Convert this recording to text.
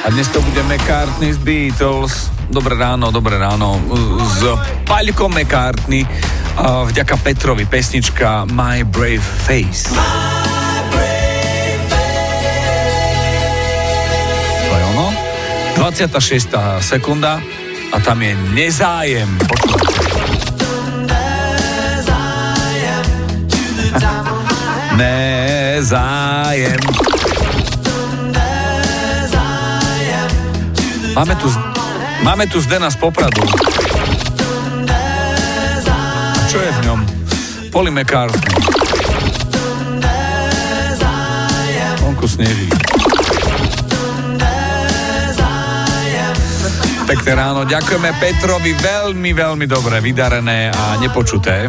A dnes to bude McCartney z Beatles. Dobré ráno, dobré ráno. S Paľkom McCartney. Vďaka Petrovi pesnička My Brave Face. To je ono. 26. sekunda a tam je nezájem. Nezájem. Máme tu, máme tu Zdena z Popradu. Čo je v ňom? Polly McCartney. Onku sneží. Pekné ráno, ďakujeme Petrovi, veľmi, veľmi dobre vydarené a nepočuté.